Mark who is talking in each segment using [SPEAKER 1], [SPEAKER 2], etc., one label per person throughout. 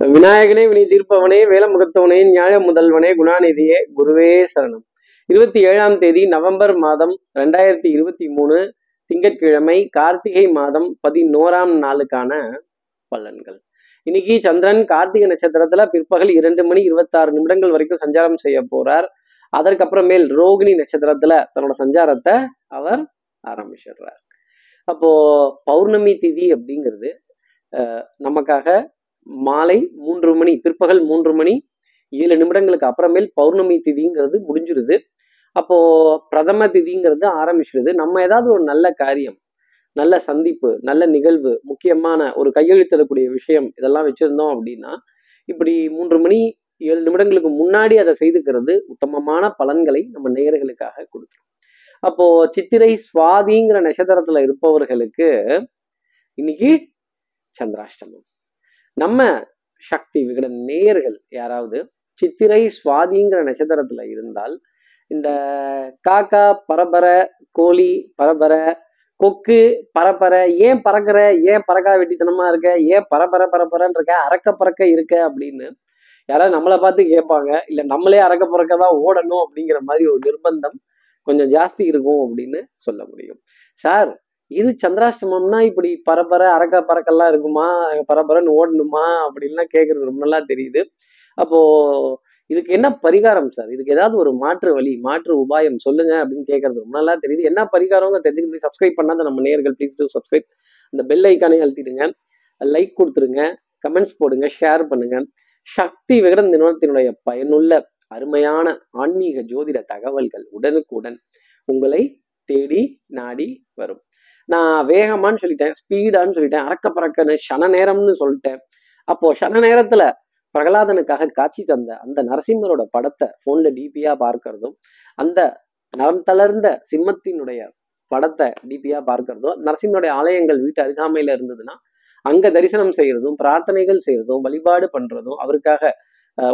[SPEAKER 1] விநாயகனே வினி தீர்ப்பவனே வேலமுகத்தவனே நியாய முதல்வனே குணாநிதியே குருவே சரணம். இருபத்தி ஏழாம் தேதி நவம்பர் மாதம் ரெண்டாயிரத்தி இருபத்தி மூணு திங்கட்கிழமை கார்த்திகை மாதம் பதினோராம் நாளுக்கான பலன்கள். இன்னைக்கு சந்திரன் கார்த்திகை நட்சத்திரத்துல பிற்பகல் இரண்டு மணி இருபத்தாறு நிமிடங்கள் வரைக்கும் சஞ்சாரம் செய்ய போறார். அதற்கப்புறமேல் ரோகிணி நட்சத்திரத்துல தன்னோட சஞ்சாரத்தை அவர் ஆரம்பிச்சிடுறார். அப்போ பௌர்ணமி திதி அப்படிங்கிறது நமக்காக மாலை மூன்று மணி பிற்பகல் மூன்று மணி ஏழு நிமிடங்களுக்கு அப்புறமேல் பௌர்ணமி திதிங்கிறது முடிஞ்சிருது. அப்போ பிரதம திதிங்கிறது ஆரம்பிச்சிருது. நம்ம ஏதாவது ஒரு நல்ல காரியம் நல்ல சந்திப்பு நல்ல நிகழ்வு முக்கியமான ஒரு கையெழுத்திடக்கூடிய விஷயம் இதெல்லாம் வச்சிருந்தோம் அப்படின்னா இப்படி மூன்று மணி ஏழு நிமிடங்களுக்கு முன்னாடி அதை செய்துக்கிறது உத்தமமான பலன்களை நம்ம நேயர்களுக்காக கொடுத்துரும். அப்போ சித்திரை சுவாதிங்கிற நட்சத்திரத்துல இருப்பவர்களுக்கு இன்னைக்கு சந்திராஷ்டமம். நம்ம சக்தி விகட நேயர்கள் யாராவது சித்திரை சுவாதிங்கிற நட்சத்திரத்துல இருந்தால் இந்த காக்கா பரபர கோழி பரபர கொக்கு பரபர ஏன் பறக்கிற ஏன் பறக்கா வெட்டித்தனமா இருக்க ஏன் பரபர பரபரன்னு இருக்க அறக்க பறக்க இருக்க அப்படின்னு யாராவது நம்மளை பார்த்து கேட்பாங்க. இல்ல நம்மளே அறக்க பறக்க தான் ஓடணும் அப்படிங்கிற மாதிரி ஒரு நிர்பந்தம் கொஞ்சம் ஜாஸ்தி இருக்கும் அப்படின்னு சொல்ல முடியும். சார் இது சந்திராஷ்டமம்னா இப்படி பரபர அரக்க பறக்கெல்லாம் இருக்குமா? பரபரன்னு ஓடணுமா? அப்படின்லாம் கேட்கறது ரொம்ப நல்லா தெரியுது. அப்போ இதுக்கு என்ன பரிகாரம் சார்? இதுக்கு ஏதாவது ஒரு மாற்று வழி மாற்று உபாயம் சொல்லுங்க அப்படின்னு கேட்கறது ரொம்ப நல்லா தெரியுது. என்ன பரிகாரம் தெரிஞ்சுக்கிட்டு சப்ஸ்கிரைப் பண்ணாத நம்ம நேயர்கள் ப்ளீஸ் டூ சப்ஸ்கிரைப் அந்த பெல் ஐக்கானே அழுத்திடுங்க. லைக் கொடுத்துருங்க. கமெண்ட்ஸ் போடுங்க. ஷேர் பண்ணுங்க. சக்தி விகடன் நிறுவனத்தினுடைய பயனுள்ள அருமையான ஆன்மீக ஜோதிட தகவல்கள் உடனுக்குடன் உங்களை தேடி நாடி வரும். நான் வேகமான்னு சொல்லிட்டேன் ஸ்பீடான்னு சொல்லிட்டேன் அறக்க பறக்கன்னு சன நேரம்னு சொல்லிட்டேன். அப்போ சன நேரத்துல பிரகலாதனுக்காக காட்சி தந்த அந்த நரசிம்மரோட படத்தை போன்ல டிபியா பார்க்கறதும் அந்த நரம் தளர்ந்த சிம்மத்தினுடைய படத்தை டிபியா பார்க்கறதும் நரசிம்மனுடைய ஆலயங்கள் வீட்டு அருகாமையில இருந்ததுன்னா அங்க தரிசனம் செய்யறதும் பிரார்த்தனைகள் செய்யறதும் வழிபாடு பண்றதும் அவருக்காக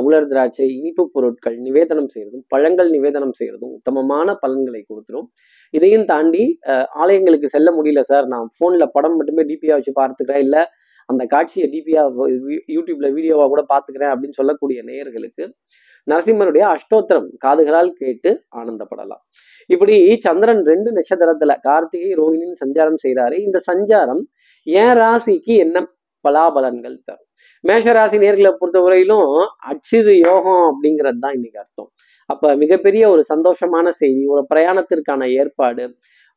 [SPEAKER 1] உலர் திராட்சை இனிப்பு பொருட்கள் நிவேதனம் செய்யறதும் பழங்கள் நிவேதனம் செய்யறதும் உத்தமமான பலன்களை கொடுத்துரும். இதையும் தாண்டி ஆலயங்களுக்கு செல்ல முடியல சார் நான் ஃபோனில் படம் மட்டுமே டிபியா வச்சு பார்த்துக்கிறேன். இல்லை அந்த காட்சியை டிபியா யூடியூப்ல வீடியோவாக கூட பார்த்துக்கிறேன் அப்படின்னு சொல்லக்கூடிய நேயர்களுக்கு நரசிம்மருடைய அஷ்டோத்திரம் காதுகளால் கேட்டு ஆனந்தப்படலாம். இப்படி சந்திரன் ரெண்டு நட்சத்திரத்துல கார்த்திகை ரோகிணின்னு சஞ்சாரம் செய்கிறாரு இந்த சஞ்சாரம் என் ராசிக்கு என்ன பலாபலன்கள் தரும். மேஷராசி நேர்களை நேர்களை பொறுத்தவரையிலும் அச்சுது யோகம் அப்படிங்கிறது தான் இன்னைக்கு அர்த்தம். அப்ப மிகப்பெரிய ஒரு சந்தோஷமான செய்தி ஒரு பிரயாணத்திற்கான ஏற்பாடு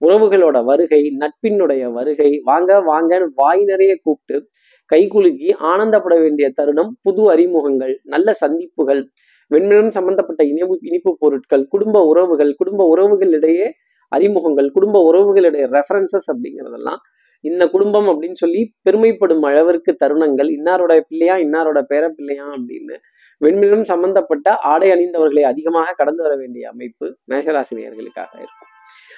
[SPEAKER 1] உறவுகளோட வருகை நட்பினுடைய வருகை வாங்க வாங்கன்னு வாய் நிறைய கூப்பிட்டு கைகுலுக்கி ஆனந்தப்பட வேண்டிய தருணம் புது அறிமுகங்கள் நல்ல சந்திப்புகள் வெண்மினம் சம்பந்தப்பட்ட இனிப்பு இனிப்பு பொருட்கள் குடும்ப உறவுகள் குடும்ப உறவுகளிடையே அறிமுகங்கள் குடும்ப உறவுகளிடையே ரெஃபரன்சஸ் அப்படிங்கிறதெல்லாம் இந்த குடும்பம் அப்படின்னு சொல்லி பெருமைப்படும் அளவிற்கு தருணங்கள். இன்னாரோட பிள்ளையா இன்னாரோட பேர பிள்ளையா அப்படின்னு வெண்மினம் சம்பந்தப்பட்ட ஆடை அணிந்தவர்களை அதிகமாக கடந்து வர வேண்டிய அமைப்பு மேஷராசி நேர்களுக்காக இருக்கும்.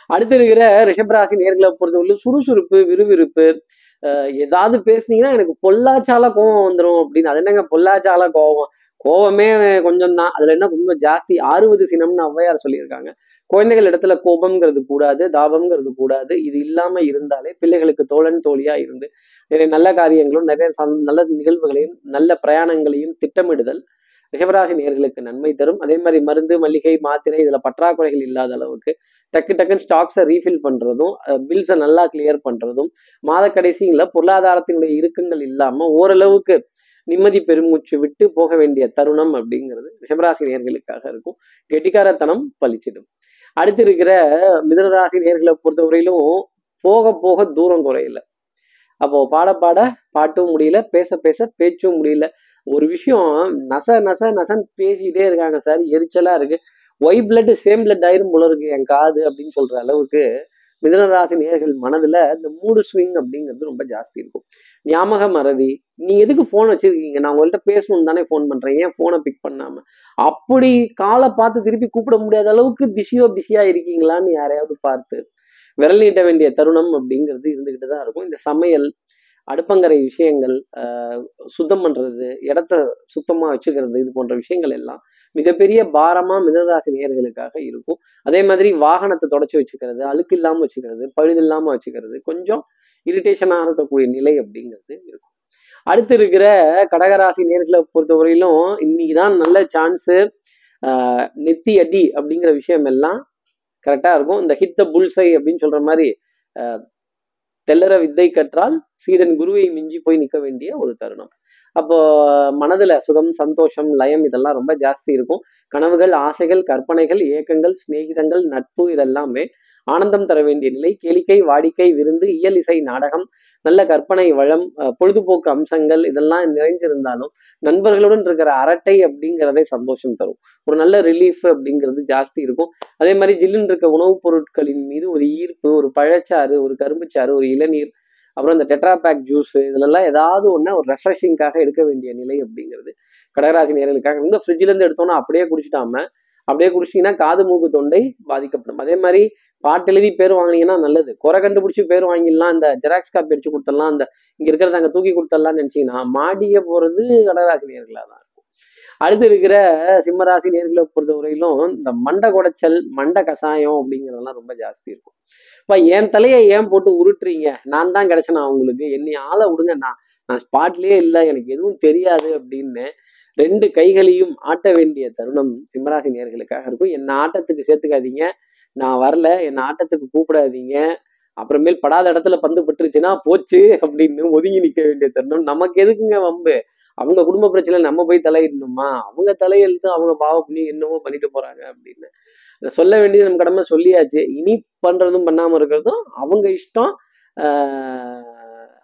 [SPEAKER 1] அடுத்து இருக்கிற ரிஷபராசி நேர்களை பொறுத்தவரை சுறுசுறுப்பு விறுவிறுப்பு அஹ் ஏதாவது பேசுனீங்கன்னா எனக்கு பொல்லாச்சால கோவம் வந்துடும் அப்படின்னு. அது என்னங்க பொல்லாச்சால கோவம் கோபமே கொஞ்சம் தான் அதுல என்ன கொஞ்சம் ஜாஸ்தி ஆறுவது சினம்னு ஔவையார் சொல்லியிருக்காங்க. குழந்தைகள் இடத்துல கோபம்ங்கிறது கூடாது தாபம்ங்கிறது கூடாது. இது இல்லாம இருந்தாலே பிள்ளைகளுக்கு தோழன் தோழியா இருந்து நிறைய நல்ல காரியங்களும் நிறைய சந்- நல்ல நிகழ்வுகளையும் நல்ல பிரயாணங்களையும் திட்டமிடுதல் ரிஷபராசி நேர்களுக்கு நன்மை தரும். அதே மாதிரி மருந்து மளிகை மாத்திரை இதுல பற்றாக்குறைகள் இல்லாத அளவுக்கு டக்கு டக்குன்னு ஸ்டாக்ஸை ரீஃபில் பண்றதும் பில்ஸை நல்லா கிளியர் பண்றதும் மாத கடைசியில பொருளாதாரத்தினுடைய இறுக்கங்கள் இல்லாம ஓரளவுக்கு நிம்மதி பெருமூச்சு விட்டு போக வேண்டிய தருணம் அப்படிங்கிறது ரிஷபராசி நேர்களுக்காக இருக்கும். கெட்டிக்காரத்தனம் பளிச்சிடும் அடுத்து இருக்கிற மிதனராசி நேர்களை பொறுத்தவரையிலும் போக போக தூரம் குறையல. அப்போ பாட பாட பாட்டும் முடியல பேச பேச பேச்சும் முடியல. ஒரு விஷயம் நச நச நசன் பேசிக்கிட்டே இருக்காங்க சார். எரிச்சலா இருக்கு. ஒய் பிளட் சேம் பிளட் ஆயிரும் போல இருக்கு என் காது அப்படின்னு சொல்ற அளவுக்கு மிதனராசி நேர்கள் மனதுல இந்த மூடு ஸ்விங் அப்படிங்கிறது ரொம்ப ஜாஸ்தி இருக்கும். ஞாபக மறதி. நீ எதுக்கு ஃபோன் வச்சிருக்கீங்க? நான் உங்கள்கிட்ட பேசணும்னு தானே ஃபோன் பண்றேன். ஏன் ஃபோனை பிக் பண்ணாம? அப்படி காலை பார்த்து திருப்பி கூப்பிட முடியாத அளவுக்கு பிஸியோ பிஸியா இருக்கீங்களான்னு யாரையாவது பார்த்து விரல் நீட்ட வேண்டிய தருணம் அப்படிங்கிறது இருந்துகிட்டு தான் இருக்கும். இந்த சமையல் அடுப்பங்கரை விஷயங்கள் சுத்தம் பண்ணுறது இடத்த சுத்தமாக வச்சுக்கிறது இது போன்ற விஷயங்கள் எல்லாம் மிகப்பெரிய பாரமாக மிதராசி நேர்களுக்காக இருக்கும். அதே மாதிரி வாகனத்தை தொடச்சி வச்சுக்கிறது அழுக்கு இல்லாமல் வச்சுக்கிறது பழுது இல்லாமல் வச்சுக்கிறது கொஞ்சம் இரிட்டேஷனாக இருக்கக்கூடிய நிலை அப்படிங்கிறது இருக்கும். அடுத்து இருக்கிற கடகராசி நேர்களை பொறுத்தவரையிலும் இன்னைக்கு தான் நல்ல சான்ஸு நெத்தி அடி அப்படிங்கிற விஷயம் எல்லாம் கரெக்டாக இருக்கும். இந்த ஹிட் த புல்சை அப்படின்னு சொல்கிற மாதிரி செல்லற தெல்லற வித்தை கற்றால் சீடன் குருவை மிஞ்சி போய் நிற்க வேண்டிய ஒரு தருணம். அப்போ மனதுல சுகம் சந்தோஷம் லயம் இதெல்லாம் ரொம்ப ஜாஸ்தி இருக்கும். கனவுகள் ஆசைகள் கற்பனைகள் ஏக்கங்கள் சிநேகிதங்கள் நட்பு இதெல்லாமே ஆனந்தம் தர வேண்டிய நிலை. கேளிக்கை வாடிக்கை விருந்து இயல் இசை நாடகம் நல்ல கற்பனை வளம் பொழுதுபோக்கு அம்சங்கள் இதெல்லாம் நிறைஞ்சிருந்தாலும் நண்பர்களுடன் இருக்கிற அரட்டை அப்படிங்கிறதே சந்தோஷம் தரும். ஒரு நல்ல ரிலீஃப் அப்படிங்கிறது ஜாஸ்தி இருக்கும். அதே மாதிரி ஜில்லுன்னு இருக்க உணவுப் பொருட்களின் மீது ஒரு ஈர்ப்பு ஒரு பழச்சாறு ஒரு கரும்புச்சாறு ஒரு இளநீர் அப்புறம் இந்த டெட்ராபேக் ஜூஸ் இதுலெல்லாம் ஏதாவது ஒன்று ஒரு ரெஃப்ரெஷிங்காக எடுக்க வேண்டிய நிலை அப்படிங்கிறது. கடகராசி நேர்களுக்காக இந்த ஃப்ரிட்ஜிலேருந்து எடுத்தோம்னா அப்படியே குடிச்சிட்டாம அப்படியே குடிச்சிங்கன்னா காது மூக்கு தொண்டை பாதிக்கப்படும். அதே மாதிரி பாட்டு எழுதி பேர் வாங்கினீங்கன்னா நல்லது. குறை கண்டுபிடிச்சி பேர் வாங்கிடலாம். இந்த ஜெராக்ஸ் காப்பி அடிச்சு கொடுத்துடலாம். அந்த இங்க இருக்கிறத அங்கே தூக்கி கொடுத்துடலாம்னு நினைச்சீங்கன்னா மாடிய போறது கடகராசி நேர்களாக தான் இருக்கும். அடுத்து இருக்கிற சிம்மராசி நேர்களை பொறுத்தவரையிலும் இந்த மண்டை குடைச்சல் மண்டை கசாயம் அப்படிங்கிறதெல்லாம் ரொம்ப ஜாஸ்தி இருக்கும். இப்போ என் தலையை ஏன் போட்டு உருட்டுறீங்க? நான் தான் கிடைச்சேனா உங்களுக்கு என்னை ஆளை விடுங்க. நான் நான் ஸ்பாட்லயே இல்லை. எனக்கு எதுவும் தெரியாது அப்படின்னு ரெண்டு கைகளையும் ஆட்ட வேண்டிய தருணம் சிம்மராசி நேர்களுக்காக இருக்கும். என்ன ஆட்டத்துக்கு சேர்த்துக்காதீங்க. நான் வரல என்னை ஆட்டத்துக்கு கூப்பிடாதீங்க. அப்புறமேல் படாத இடத்துல பந்து பட்டுருச்சுன்னா போச்சு அப்படின்னு ஒதுங்கி நிற்க வேண்டிய தருணம். நமக்கு எதுக்குங்க வம்பு? அவங்க குடும்ப பிரச்சனை நம்ம போய் தலையிடணுமா? அவங்க தலையெழுத்து அவங்க பாவ பண்ணி என்னவோ பண்ணிட்டு போறாங்க அப்படின்னு. சொல்ல வேண்டியது நம்ம கடமை சொல்லியாச்சு. இனி பண்றதும் பண்ணாம இருக்கிறதும் அவங்க இஷ்டம்.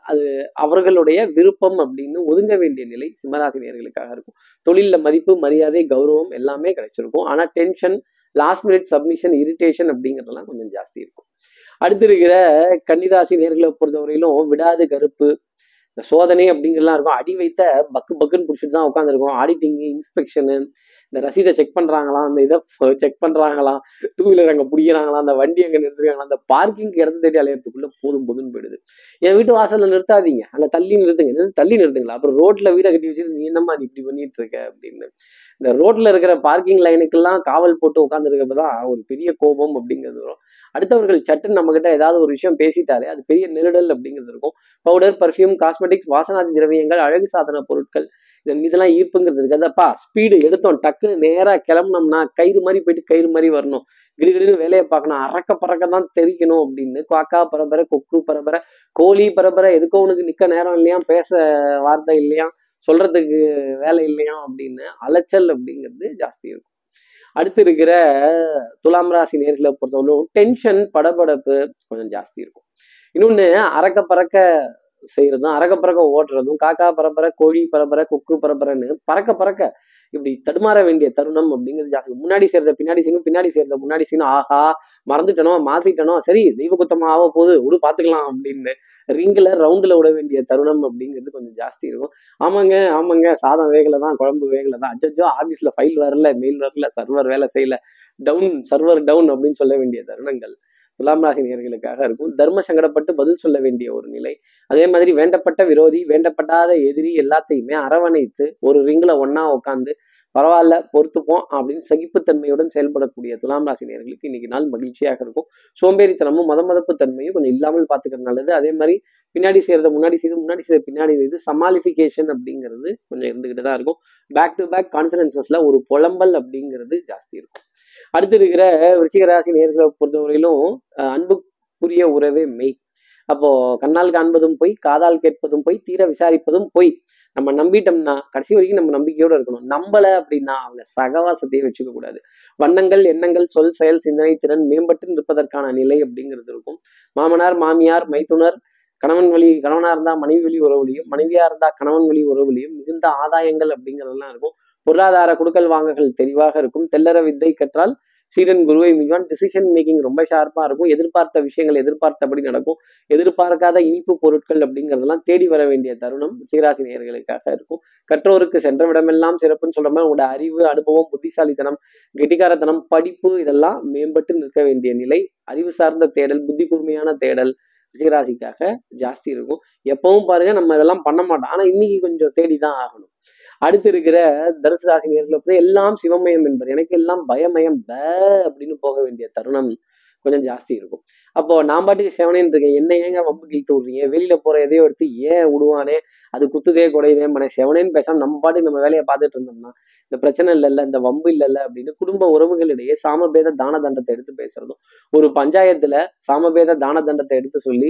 [SPEAKER 1] அது அவர்களுடைய விருப்பம் அப்படின்னு ஒதுங்க வேண்டிய நிலை சிம்மராசினியர்களுக்காக இருக்கும். தொழிலில் மதிப்பு மரியாதை கௌரவம் எல்லாமே கிடைச்சிருக்கும். ஆனால் tension last minute submission irritation அப்படிங்கிறதெல்லாம் கொஞ்சம் ஜாஸ்தி இருக்கும். அடுத்து இருக்கிற கன்னிராசி நேர்களை பொறுத்தவரையிலும் விடாது கருப்பு. இந்த சோதனை அப்படிங்கிறதுலாம் இருக்கும். அடி வைத்த பக்கு பக்குன்னு பிடிச்சிட்டு தான் உட்காந்துருக்கும் ஆடிட்டிங்கு இன்ஸ்பெக்ஷனு இந்த ரசீதை செக் பண்ணுறாங்களாம் அந்த இதை செக் பண்ணுறாங்களாம் டூ வீலர் அங்கே பிடிக்கிறாங்களா அந்த வண்டி அங்கே நிறுத்துறாங்களா அந்த பார்க்கிங் இடத்த தேடி அலையிறதுக்குள்ளே போதும் போதுன்னு போயிடுது. என் வீட்டு வாசலில் நிறுத்தாதீங்க. அங்கே தள்ளி நிறுத்துங்க. தள்ளி நிறுத்துங்களா? அப்புறம் ரோட்டில் வீடை கட்டி வச்சுட்டு நீ என்னம்மா நீ இப்படி பண்ணிட்டு இருக்க அப்படின்னு. இந்த ரோட்ல இருக்கிற பார்க்கிங் லைனுக்கெல்லாம் காவல் போட்டு உட்காந்துருக்கப்ப தான் ஒரு பெரிய கோபம் அப்படிங்கிறது வரும். அடுத்தவர்கள் சட்டன் நம்ம கிட்ட ஏதாவது ஒரு விஷயம் பேசிட்டாலே அது பெரிய நெருடல் அப்படிங்கிறது இருக்கும். பவுடர் பர்ஃப்யூம் காஸ்மெட்டிக்ஸ் வாசனாதி திரவியங்கள் அழகு சாதன பொருட்கள் இதன் மீதெல்லாம் ஈர்ப்புங்கிறது இருக்காதப்பா ஸ்பீடு எடுத்தோம் டக்குன்னு நேரா கிளம்புனோம்னா கயிறு மாதிரி போயிட்டு கயிறு மாதிரி வரணும். கிடுகிடுன்னு வேலையை பார்க்கணும். அறக்க பறக்க தான் தெரிக்கணும் அப்படின்னு காக்கா பரம்பரை கொக்கு பரம்பரை கோழி பரம்பரை எதுக்கோ உனக்கு நிக்க நேரம் இல்லையா பேச வார்த்தை இல்லையா சொல்றதுக்கு வேலை இல்லையா அப்படின்னு அலைச்சல் அப்படிங்கிறது ஜாஸ்தி இருக்கும். அடுத்து இருக்கிற துலாம் ராசி நேர்களை பொறுத்தவரைக்கும் டென்ஷன் படபடப்பு கொஞ்சம் ஜாஸ்தி இருக்கும். இன்னொன்னு அறக்க பறக்க செய்யறதும் அறக்க பறக்க ஓட்டுறதும் காக்கா பரம்பரை கோழி பரம்பரை கொக்கு பரம்பரைன்னு பறக்க பறக்க இப்படி தடுமாற வேண்டிய தருணம் அப்படிங்கிறது ஜாஸ்தி முன்னாடி செய்யறத பின்னாடி செய்யணும் பின்னாடி செய்யறத முன்னாடி செய்யணும். ஆஹா மறந்துட்டனோ மாத்திட்டனோ சரி தெய்வ குத்தமா ஆக போகுது விடு பாத்துக்கலாம் அப்படின்னு ரிங்கில் ரவுண்டில் விட வேண்டிய தருணம் அப்படிங்கிறது கொஞ்சம் ஜாஸ்தி இருக்கும். ஆமாங்க ஆமாங்க சாதம் வேகலை தான் குழம்பு வேகலை தான். அஜ்ஜோ ஆஃபீஸில் ஃபைல் வரல மெயில் வரல சர்வர் வேலை செய்யல டவுன் சர்வர் டவுன் அப்படின்னு சொல்ல வேண்டிய தருணங்கள். துலாம் ராசி நேர்களுக்காக இருக்கும். தர்ம சங்கடப்பட்டு பதில் சொல்ல வேண்டிய ஒரு நிலை. அதே மாதிரி வேண்டப்பட்ட விரோதி வேண்டப்படாத எதிரி எல்லாத்தையுமே அரவணைத்து ஒரு ரிங்கில் ஒன்னா உட்காந்து பரவாயில்ல பொறுத்துப்போம் அப்படின்னு சகிப்புத்தன்மையுடன் செயல்படக்கூடிய துலாம் ராசி நேர்களுக்கு இன்னைக்கு நாள் மகிழ்ச்சியாக இருக்கும். சோம்பேறித்தனமும் மத மதப்பு தன்மையும் கொஞ்சம் இல்லாமல் பார்த்துக்கிறது நல்லது. அதே மாதிரி பின்னாடி செய்யறத முன்னாடி செய்து முன்னாடி செய்யற பின்னாடி செய்து சமாளிஃபிகேஷன் அப்படிங்கிறது கொஞ்சம் இருந்துகிட்டு தான் இருக்கும் பேக் டு பேக் கான்ஃபிடன்சஸ்ல ஒரு புலம்பல் அப்படிங்கிறது ஜாஸ்தி இருக்கும். அடுத்து இருக்கிற விருச்சிக ராசி நேர்களை பொறுத்தவரையிலும் அன்புக்குரிய உறவே மெய். அப்போ கண்ணால் காண்பதும் போய் காதால் கேட்பதும் போய் தீர விசாரிப்பதும் போய். நம்ம நம்பிட்டோம்னா கடைசி வரைக்கும் நம்ம நம்பிக்கையோட இருக்கணும். நம்பல அப்படின்னா அவங்க சகவாசத்தையே வச்சுக்க கூடாது. வண்ணங்கள் எண்ணங்கள் சொல் செயல் சிந்தனை திறன் மேம்பட்டு நிற்பதற்கான நிலை அப்படிங்கிறது இருக்கும். மாமனார் மாமியார் மைத்துனர் கணவன் வழி கணவனா இருந்தா மனைவி வழி உறவுலையும் மனைவியா இருந்தா கணவன் வழி உறவுலையும் மிகுந்த ஆதாயங்கள் அப்படிங்கிறதெல்லாம் இருக்கும். பொருளாதார குடுக்கல் வாங்கல்கள் தெளிவாக இருக்கும். தெல்லற வித்தை கற்றால் சீரன் குருவை மிகான் டிசிஷன் மேக்கிங் ரொம்ப ஷார்ப்பாக இருக்கும். எதிர்பார்த்த விஷயங்கள் எதிர்பார்த்தபடி நடக்கும். எதிர்பார்க்காத இனிப்பு பொருட்கள் அப்படிங்கிறதெல்லாம் தேடி வர வேண்டிய தருணம் சீராசி நேர்களுக்காக இருக்கும். கற்றோருக்கு சென்ற விடமெல்லாம் சிறப்புன்னு சொல்ற மாதிரி உங்களோட அறிவு அனுபவம் புத்திசாலித்தனம் கெட்டிக்காரத்தனம் படிப்பு இதெல்லாம் மேம்பட்டு நிற்க வேண்டிய நிலை. அறிவு சார்ந்த தேடல் புத்தி கூர்மையான தேடல் ரிஷிகராசிக்காக ஜாஸ்தி இருக்கும். எப்பவும் பாருங்க நம்ம இதெல்லாம் பண்ண மாட்டோம். ஆனா இன்னைக்கு கொஞ்சம் தேடி தான் ஆகணும். அடுத்து இருக்கிற தனுசு ராசி நேர்களை எல்லாம் சிவமயம் என்பது எனக்கு எல்லாம் பயமயம் ப அப்படின்னு போக வேண்டிய தருணம் கொஞ்சம் ஜாஸ்தி இருக்கும். அப்போ நான் பாட்டுக்கு செவனேன்னு இருக்கேன். என்ன ஏங்க வம்பு கிழித்து விடுறீங்க? வெளியில போற எதையோ எடுத்து ஏன் விடுவானே அது குத்துதே குடையுதே மன செவனேன்னு பேசாம நம்ம பாட்டுக்கு நம்ம வேலையை பார்த்துட்டு இருந்தோம்னா இந்த பிரச்சனை இல்லைல்ல இந்த வம்பு இல்லைல்ல அப்படின்னு குடும்ப உறவுகளிடையே சாமபேத தான தண்டத்தை எடுத்து பேசுறதும் ஒரு பஞ்சாயத்துல சாமபேத தான தண்டத்தை எடுத்து சொல்லி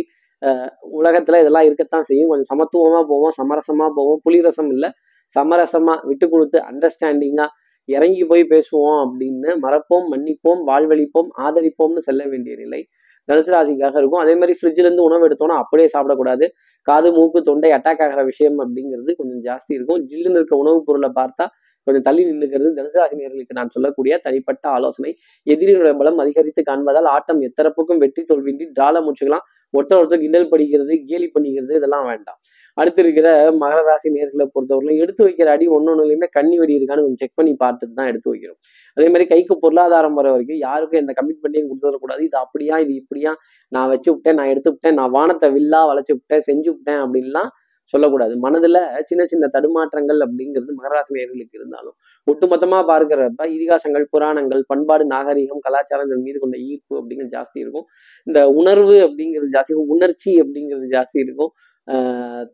[SPEAKER 1] உலகத்துல இதெல்லாம் இருக்கத்தான் செய்யும். கொஞ்சம் சமத்துவமா போவோம் சமரசமா போவோம். புலிரசம் இல்லை. சமரசமா விட்டு கொடுத்து அண்டர்ஸ்டாண்டிங்கா இறங்கி போய் பேசுவோம் அப்படின்னு மறப்போம் மன்னிப்போம் வாழ்வழிப்போம் ஆதரிப்போம்னு செல்ல வேண்டிய நிலை தனுசு ராசிக்காக இருக்கும். அதே மாதிரி ஃப்ரிட்ஜ்ல இருந்து உணவு எடுத்தோம்னா அப்படியே சாப்பிடக்கூடாது. காது மூக்கு தொண்டை அட்டாக் ஆகிற விஷயம் அப்படிங்கிறது கொஞ்சம் ஜாஸ்தி இருக்கும். ஜில்லுன்னு இருக்க உணவுப் பொருளை பார்த்தா கொஞ்சம் தள்ளி நின்றுக்கிறது தனுசுராசினியர்களுக்கு நான் சொல்லக்கூடிய தனிப்பட்ட ஆலோசனை. எதிரியினுடைய பலம் அதிகரித்து காண்பதால் ஆட்டம் எத்தரப்புக்கும் வெற்றி தோல்வின்றி டிரால முடிச்சுக்கலாம் ஒருத்தர் ஒருத்தர் கிண்டல் படிக்கிறது கேலி பண்ணிக்கிறது இதெல்லாம் வேண்டாம். அடுத்து இருக்கிற மகர ராசி நேர்களை பொறுத்தவரையிலும் எடுத்து வைக்கிற அடி ஒன்னொன்னுலையுமே கண்ணி வெடி இருக்கான்னு கொஞ்சம் செக் பண்ணி பார்த்துட்டு தான் எடுத்து வைக்கிறோம் அதே மாதிரி கைக்கு பொருளாதாரம் வர வரைக்கும் யாருக்கும் எந்த கமிட்மெண்ட்டையும் கொடுத்துடக்கூடாது இது அப்படியா இது இப்படியா? நான் வச்சு விட்டேன் நான் எடுத்து விட்டேன் நான் வானத்தை வில்லா வளைச்சு விட்டேன் செஞ்சு விட்டேன் அப்படின்லாம் சொல்லக்கூடாது. மனதுல சின்ன சின்ன தடுமாற்றங்கள் அப்படிங்கிறது மகராசினியர்களுக்கு இருந்தாலும் ஒட்டுமொத்தமா பார்க்கிறப்ப இதிகாசங்கள் புராணங்கள் பண்பாடு நாகரிகம் கலாச்சாரங்கள் மீது கொண்ட ஈர்ப்பு அப்படிங்கிறது ஜாஸ்தி இருக்கும். இந்த உணர்வு அப்படிங்கிறது ஜாஸ்தி இருக்கும். உணர்ச்சி அப்படிங்கிறது ஜாஸ்தி இருக்கும்.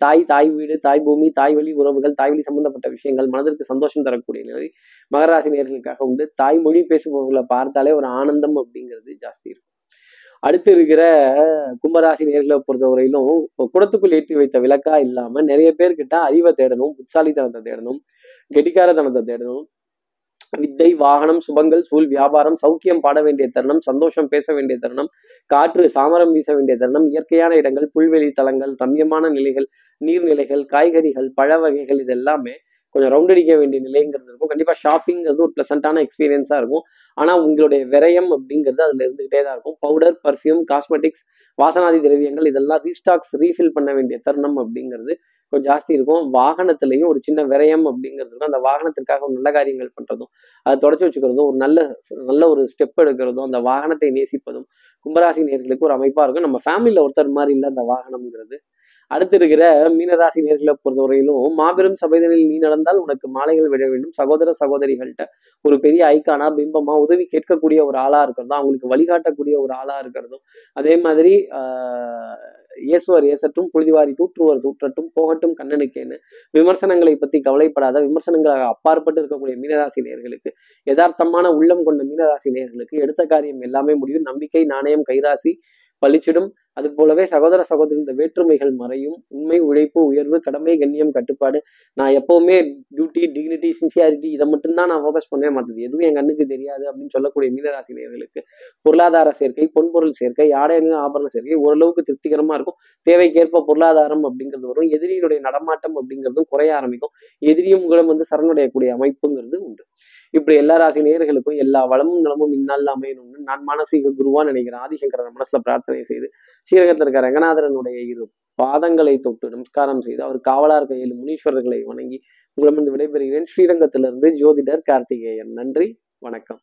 [SPEAKER 1] தாய் தாய் வீடு தாய் பூமி தாய் வழி உறவுகள் தாய் வழி சம்பந்தப்பட்ட விஷயங்கள் மனதிற்கு சந்தோஷம் தரக்கூடிய நிலை மகராசி நேர்களுக்காக உண்டு. தாய்மொழி பேசுபவர்களை பார்த்தாலே ஒரு ஆனந்தம் அப்படிங்கிறது ஜாஸ்தி இருக்கும். அடுத்து இருக்கிற கும்பராசி நேர்களை பொறுத்தவரையிலும் குடத்துக்குள் ஏற்றி வைத்த விளக்கா இல்லாம நிறைய பேர்கிட்ட அறிவை தேடணும் புத்தாலித்தனத்தை தேடணும் கெட்டிக்காரத்தனத்தை தேடணும். வித்தை வாகனம் சுபங்கள் சூழ் வியாபாரம் சௌக்கியம் பாட வேண்டிய தருணம் சந்தோஷம் பேச வேண்டிய தருணம் காற்று சாமரம் வீச வேண்டிய தருணம் இயற்கையான இடங்கள் புல்வெளி தலங்கள் ரம்யமான நிலைகள் நீர்நிலைகள் காய்கறிகள் பழ வகைகள் இதெல்லாமே கொஞ்சம் ரவுண்ட் அடிக்க வேண்டிய நிலைங்கிறது இருக்கும். கண்டிப்பாக ஷாப்பிங்கிறது ஒரு ப்ளசண்ட்டான எக்ஸ்பீரியன்ஸாக இருக்கும். ஆனால் உங்களுடைய விரயம் அப்படிங்கிறது அதில் இருந்துகிட்டே தான் இருக்கும். பவுடர் பர்ஃப்யூம் காஸ்மெட்டிக்ஸ் வாசனாதி திரவியங்கள் இதெல்லாம் ரீஸ்டாக்ஸ் ரீஃபில் பண்ண வேண்டிய தருணம் அப்படிங்கிறது கொஞ்சம் ஜாஸ்தி இருக்கும். வாகனத்திலையும் ஒரு சின்ன விரயம் அப்படிங்கிறது இருக்கும். அந்த வாகனத்திற்காக ஒரு நல்ல காரியங்கள் பண்ணுறதும் அதை தொடச்சி வச்சுக்கிறதும் ஒரு நல்ல நல்ல ஒரு ஸ்டெப் எடுக்கிறதும் அந்த வாகனத்தை நேசிப்பதும் கும்பராசி நேர்களுக்கு ஒரு அமைப்பாக இருக்கும். நம்ம ஃபேமிலியில ஒருத்தர் மாதிரி இல்லை அந்த வாகனம்ங்கிறது. அடுத்து இருக்கிற மீனராசி நேர்களை பொறுத்தவரையிலும் மாபெரும் சபைதனில் நீ நடந்தால் உனக்கு மாலைகள் விழ வேண்டும். சகோதர சகோதரிகள்கிட்ட ஒரு பெரிய ஐக்கானா பிம்பமா உதவி கேட்கக்கூடிய ஒரு ஆளா இருக்கிறதும் அவங்களுக்கு வழிகாட்டக்கூடிய ஒரு ஆளா இருக்கிறதும் அதே மாதிரி இயேசுவர் ஏசற்றும் புழுதிவாரி தூற்றுவர் தூற்றட்டும் போகட்டும் கண்ணனுக்கேன்னு விமர்சனங்களை பத்தி கவலைப்படாத விமர்சனங்களாக அப்பாற்பட்டு இருக்கக்கூடிய மீனராசி நேர்களுக்கு யதார்த்தமான உள்ளம் கொண்ட மீனராசி நேர்களுக்கு எடுத்த காரியம் எல்லாமே முடியும். நம்பிக்கை நாணயம் கைராசி பளிச்சிடும் அது போலவே சகோதர சகோதரி இந்த வேற்றுமைகள் மறையும். உண்மை உழைப்பு உயர்வு கடமை கண்ணியம் கட்டுப்பாடு. நான் எப்பவுமே டியூட்டி டிக்னிட்டி சின்சியாரிட்டி இதை மட்டும்தான் நான் ஃபோக்கஸ் பண்ணவே மாட்டேது எதுவும் என் கண்ணுக்கு தெரியாது அப்படின்னு சொல்லக்கூடிய மீனராசினியர்களுக்கு. பொருளாதார சேர்க்கை பொன்பொருள் சேர்க்கை ஆடை ஆபரண சேர்க்கை ஓரளவுக்கு திருப்திகரமா இருக்கும். தேவைக்கேற்ப பொருளாதாரம் அப்படிங்கிறது வரும். எதிரியினுடைய நடமாட்டம் அப்படிங்கிறதும் குறைய ஆரம்பிக்கும். எதிரியும் உங்களும் வந்து சரணடையக்கூடிய அமைப்புங்கிறது உண்டு. இப்படி எல்லா ராசி நேர்களுக்கும் எல்லா வளமும் நலமும் இந்நாளில் அமையணும்னு நான் மானசீக குருவா நினைக்கிறேன். ஆதிசங்கரன் மனசுல பிரார்த்தனை செய்து ஸ்ரீரங்கத்தில் இருக்க ரங்கநாதரனுடைய இரு பாதங்களை தொட்டு நமஸ்காரம் செய்து அவர் காவலார் கையில் முனீஸ்வரர்களை வணங்கி உங்களிடமிருந்து விடைபெறுகிறேன். ஸ்ரீரங்கத்திலிருந்து ஜோதிடர் கார்த்திகேயன். நன்றி வணக்கம்.